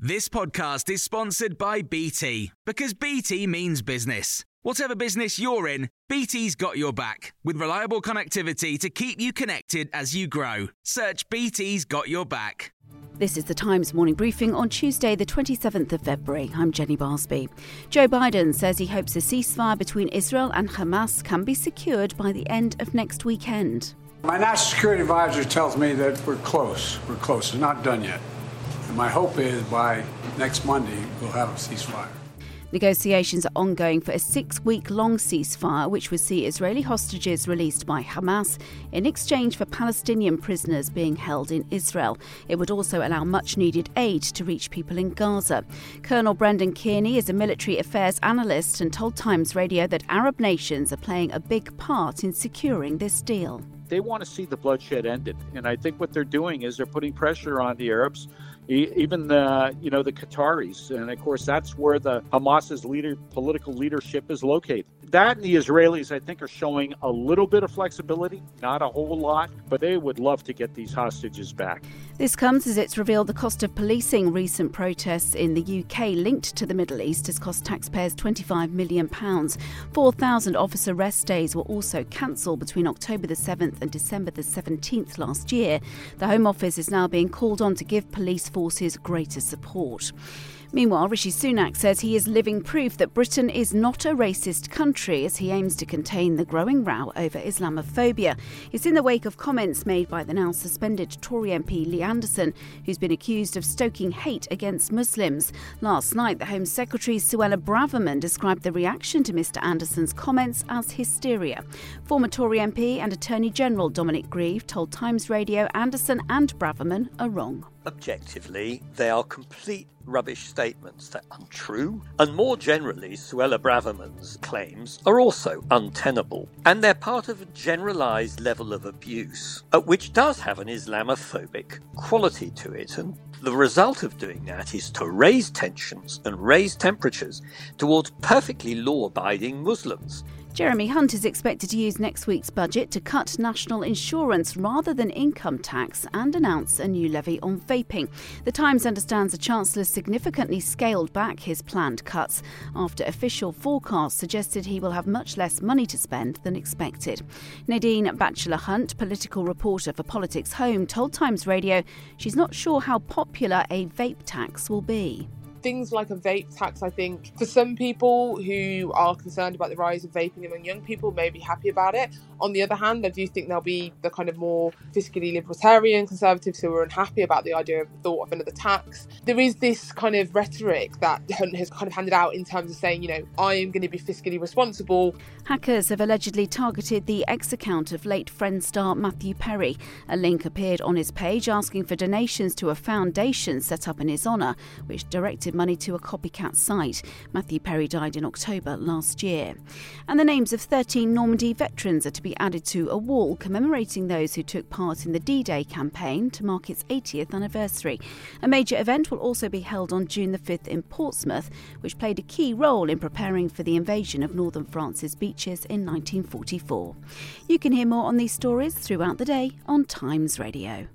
This podcast is sponsored by BT because BT means business. Whatever business you're in, BT's got your back with reliable connectivity to keep you connected as you grow. Search BT's got your back. This is the Times morning briefing on Tuesday, the 27th of February. I'm Jenny Barsby. Joe Biden says he hopes a ceasefire between Israel and Hamas can be secured by the end of next weekend. My national security advisor tells me that we're close. We're close. It's not done yet. And my hope is by next Monday, we'll have a ceasefire. Negotiations are ongoing for a six week long ceasefire, which would see Israeli hostages released by Hamas in exchange for Palestinian prisoners being held in Israel. It would also allow much needed aid to reach people in Gaza. Colonel Brendan Kearney is a military affairs analyst and told Times Radio that Arab nations are playing a big part in securing this deal. They want to see the bloodshed ended. And I think what they're doing is they're putting pressure on the Arabs even the you know the Qataris, and of course that's where the Hamas's leader political leadership is located. That and the Israelis, I think, are showing a little bit of flexibility, not a whole lot, but they would love to get these hostages back. This comes as it's revealed the cost of policing recent protests in the UK linked to the Middle East has cost taxpayers £25 million. 4,000 officer rest days were also cancelled between October the 7th and December the 17th last year. The Home Office is now being called on to give police forces greater support. Meanwhile, Rishi Sunak says he is living proof that Britain is not a racist country as he aims to contain the growing row over Islamophobia. It's in the wake of comments made by the now suspended Tory MP Lee Anderson, who's been accused of stoking hate against Muslims. Last night, the Home Secretary Suella Braverman described the reaction to Mr Anderson's comments as hysteria. Former Tory MP and Attorney General Dominic Grieve told Times Radio Anderson and Braverman are wrong objectively, they are complete rubbish statements. They're untrue. And more generally, Suella Braverman's claims are also untenable. And they're part of a generalized level of abuse, which does have an Islamophobic quality to it. And the result of doing that is to raise tensions and raise temperatures towards perfectly law abiding Muslims. Jeremy Hunt is expected to use next week's budget to cut national insurance rather than income tax and announce a new levy on vaping. The Times understands the Chancellor significantly scaled back his planned cuts after official forecasts suggested he will have much less money to spend than expected. Nadine Batchelor Hunt, political reporter for Politics Home, told Times Radio she's not sure how popular a vape tax will be things like a vape tax, I think, for some people who are concerned about the rise of vaping among young people, may be happy about it. On the other hand, I do think there'll be the kind of more fiscally libertarian conservatives who are unhappy about the idea of the thought of another tax. There is this kind of rhetoric that Hunt has kind of handed out in terms of saying, you know, I am going to be fiscally responsible. Hackers have allegedly targeted the X account of late Friend star Matthew Perry. A link appeared on his page asking for donations to a foundation set up in his honour, which directed money to a copycat site. Matthew Perry died in October last year. And the names of 13 Normandy veterans are to be added to a wall commemorating those who took part in the D Day campaign to mark its 80th anniversary. A major event will also be held on June the 5th in Portsmouth, which played a key role in preparing for the invasion of northern France's beaches in 1944. You can hear more on these stories throughout the day on Times Radio.